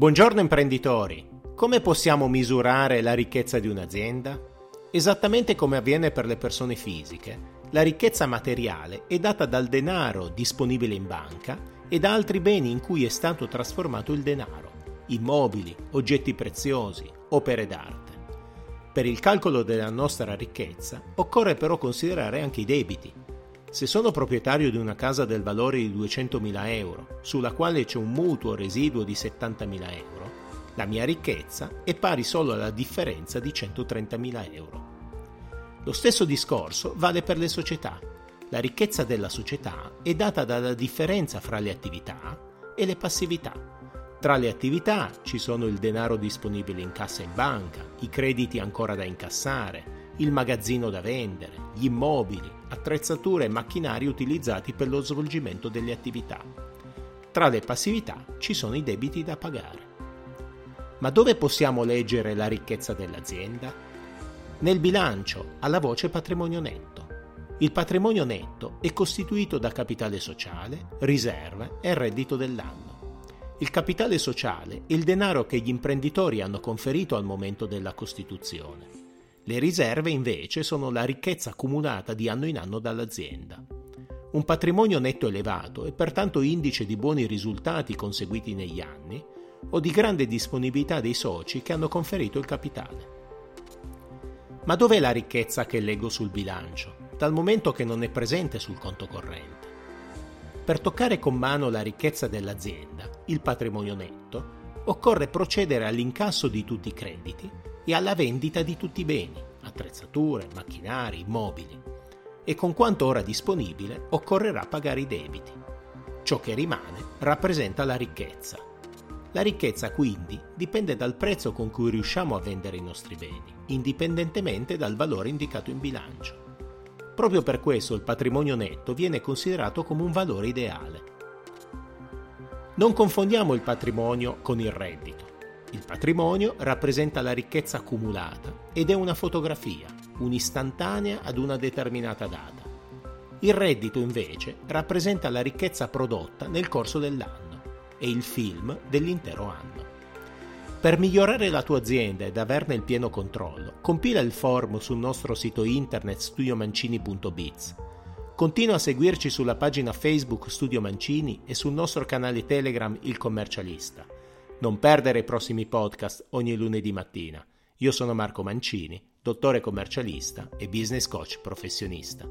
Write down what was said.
Buongiorno imprenditori! Come possiamo misurare la ricchezza di un'azienda? Esattamente come avviene per le persone fisiche, la ricchezza materiale è data dal denaro disponibile in banca e da altri beni in cui è stato trasformato il denaro, immobili, oggetti preziosi, opere d'arte. Per il calcolo della nostra ricchezza occorre però considerare anche i debiti, se sono proprietario di una casa del valore di 200.000 euro, sulla quale c'è un mutuo residuo di 70.000 euro, la mia ricchezza è pari solo alla differenza di 130.000 euro. Lo stesso discorso vale per le società. La ricchezza della società è data dalla differenza fra le attività e le passività. Tra le attività ci sono il denaro disponibile in cassa in banca, i crediti ancora da incassare, il magazzino da vendere, gli immobili, attrezzature e macchinari utilizzati per lo svolgimento delle attività. Tra le passività ci sono i debiti da pagare. Ma dove possiamo leggere la ricchezza dell'azienda? Nel bilancio, alla voce patrimonio netto. Il patrimonio netto è costituito da capitale sociale, riserve e reddito dell'anno. Il capitale sociale è il denaro che gli imprenditori hanno conferito al momento della Costituzione. Le riserve invece sono la ricchezza accumulata di anno in anno dall'azienda. Un patrimonio netto elevato è pertanto indice di buoni risultati conseguiti negli anni o di grande disponibilità dei soci che hanno conferito il capitale. Ma dov'è la ricchezza che leggo sul bilancio, dal momento che non è presente sul conto corrente? Per toccare con mano la ricchezza dell'azienda, il patrimonio netto, occorre procedere all'incasso di tutti i crediti e alla vendita di tutti i beni, attrezzature, macchinari, immobili. E con quanto ora disponibile occorrerà pagare i debiti. Ciò che rimane rappresenta la ricchezza. La ricchezza quindi dipende dal prezzo con cui riusciamo a vendere i nostri beni, indipendentemente dal valore indicato in bilancio. Proprio per questo il patrimonio netto viene considerato come un valore ideale. Non confondiamo il patrimonio con il reddito. Il patrimonio rappresenta la ricchezza accumulata ed è una fotografia, un'istantanea ad una determinata data. Il reddito invece rappresenta la ricchezza prodotta nel corso dell'anno e il film dell'intero anno. Per migliorare la tua azienda ed averne il pieno controllo, compila il form sul nostro sito internet studiomancini.biz. Continua a seguirci sulla pagina Facebook Studio Mancini e sul nostro canale Telegram Il Commercialista non perdere i prossimi podcast ogni lunedì mattina. Io sono Marco Mancini, dottore commercialista e business coach professionista.